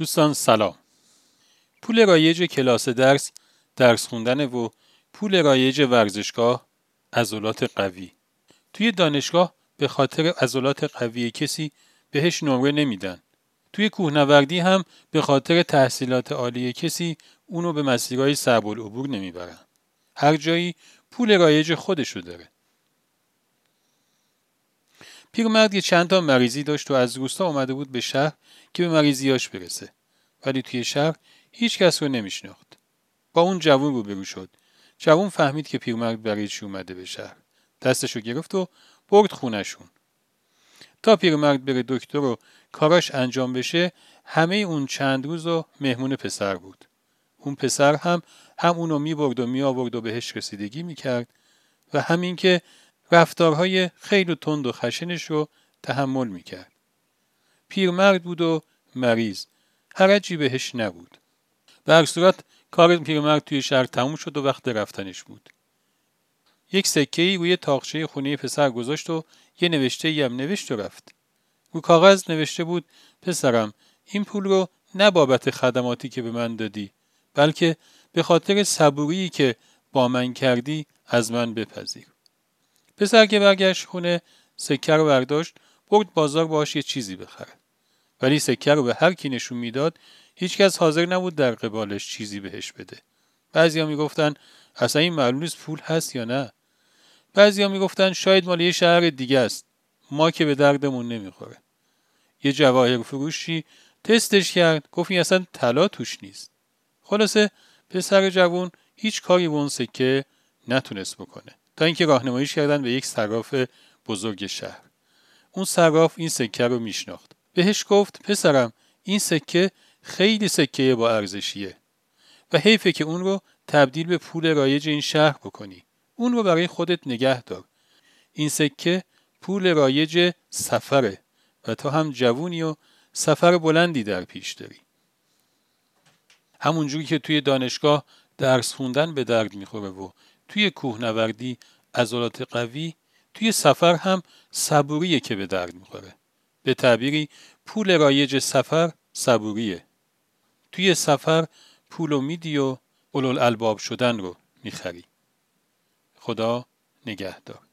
دوستان سلام. پول رایج کلاس درس درس خوندن و پول رایج ورزشگاه عضلات قوی. توی دانشگاه به خاطر عضلات قوی کسی بهش نمره نمیدن. توی کوهنوردی هم به خاطر تحصیلات عالی کسی اونو به مسیرهای صعب العبور نمی‌برن. هر جایی پول رایج خودشو داره. پیرمرد یه چند تا مریضی داشت و از روستا اومده بود به شهر که به مریضیاش برسه. ولی توی شهر هیچ کس رو نمیشناخت. با اون جوون روبرو شد. جوون فهمید که پیرمرد برای چی اومده به شهر. دستشو گرفت و برد خونشون تا پیرمرد بره دکتر و کاراش انجام بشه همه اون چند روز و مهمون پسر بود. اون پسر هم هم اونو می برد و می آورد و بهش رسیدگی می کرد و همین که رفتارهای خیلی تند و خشنش رو تحمل می کرد. پیرمرد بود و مریض هرجی بهش نبود. به هر صورت کار پیرمرد توی شهر تموم شد و وقت رفتنش بود. یک سکه ای روی تاقچه خونه پسر گذاشت و یه نوشته ای هم نوشت و رفت. رو کاغذ نوشته بود پسرم این پول رو نه بابت خدماتی که به من دادی بلکه به خاطر صبوری که با من کردی از من بپذیر. پسر که برگشت خونه سکه رو برداشت برد بازار باش یه چیزی بخره. ولی سکه رو به هر کی نشون می‌داد هیچکس حاضر نبود در قبالش چیزی بهش بده. بعضیا می‌گفتن اصلا این معلوم نیست پول هست یا نه. بعضیا می‌گفتن شاید مال یه شهر دیگه است. ما که به دردمون نمی‌خوره. یه جواهر فروشی تستش کرد گفت این اصلا طلا توش نیست. خلاصه پسر جوون هیچ کاری به اون سکه نتونست بکنه تا اینکه راهنماییش کردن به یک صراف بزرگ شهر. اون صراف این سکه رو میشناخت. بهش گفت پسرم این سکه خیلی سکه با ارزشیه و حیفه که اون رو تبدیل به پول رایج این شهر بکنی. اون رو برای خودت نگه دار. این سکه پول رایج سفره و تو هم جوونی و سفر بلندی در پیش داری. همونجوری که توی دانشگاه درس خوندن به درد می‌خوره و توی کوهنوردی عضلات قوی توی سفر هم صبوریه که به درد می‌خوره. به تعبیری پول رایج سفر صبوریه. توی سفر پول و میدی و الباب شدن رو می‌خری. خدا نگهدار.